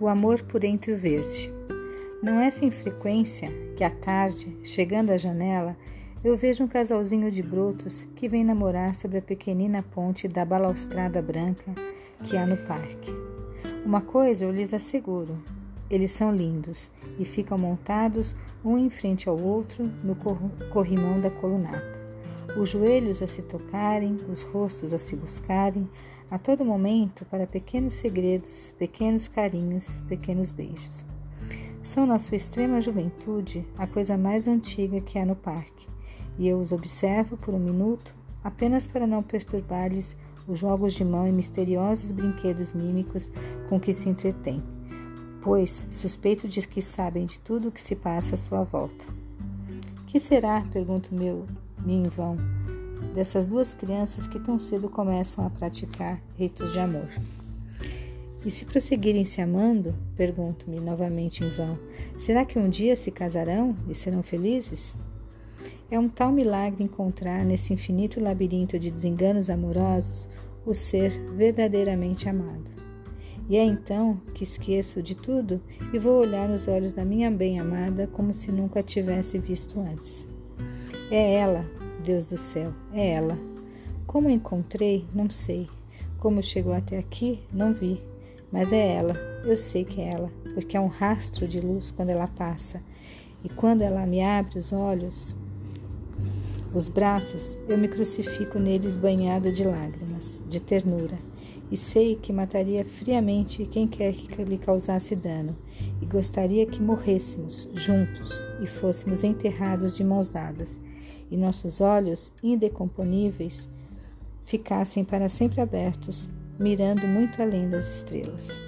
o amor por entre o verde. Não é sem frequência que à tarde, chegando à janela, eu vejo um casalzinho de brotos que vem namorar sobre a pequenina ponte da balaustrada branca que há no parque. Uma coisa eu lhes asseguro: eles são lindos e ficam montados um em frente ao outro no corrimão da colunata. Os joelhos a se tocarem, os rostos a se buscarem, a todo momento para pequenos segredos, pequenos carinhos, pequenos beijos. São, na sua extrema juventude, a coisa mais antiga que há no parque, e eu os observo por um minuto apenas para não perturbar-lhes os jogos de mão e misteriosos brinquedos mímicos com que se entretêm, pois suspeito de que sabem de tudo o que se passa à sua volta. Que será, pergunto meu, me em vão, dessas duas crianças que tão cedo começam a praticar ritos de amor. E se prosseguirem se amando, pergunto-me novamente em vão, será que um dia se casarão e serão felizes? É um tal milagre encontrar nesse infinito labirinto de desenganos amorosos o ser verdadeiramente amado. E é então que esqueço de tudo e vou olhar nos olhos da minha bem-amada como se nunca a tivesse visto antes. É ela, Deus do céu, é ela. Como encontrei, não sei. Como chegou até aqui, não vi. Mas é ela, eu sei que é ela, porque é um rastro de luz quando ela passa. E quando ela me abre os olhos, os braços, eu me crucifico neles banhada de lágrimas, de ternura. E sei que mataria friamente quem quer que lhe causasse dano, e gostaria que morrêssemos juntos e fôssemos enterrados de mãos dadas e nossos olhos indecomponíveis ficassem para sempre abertos, mirando muito além das estrelas.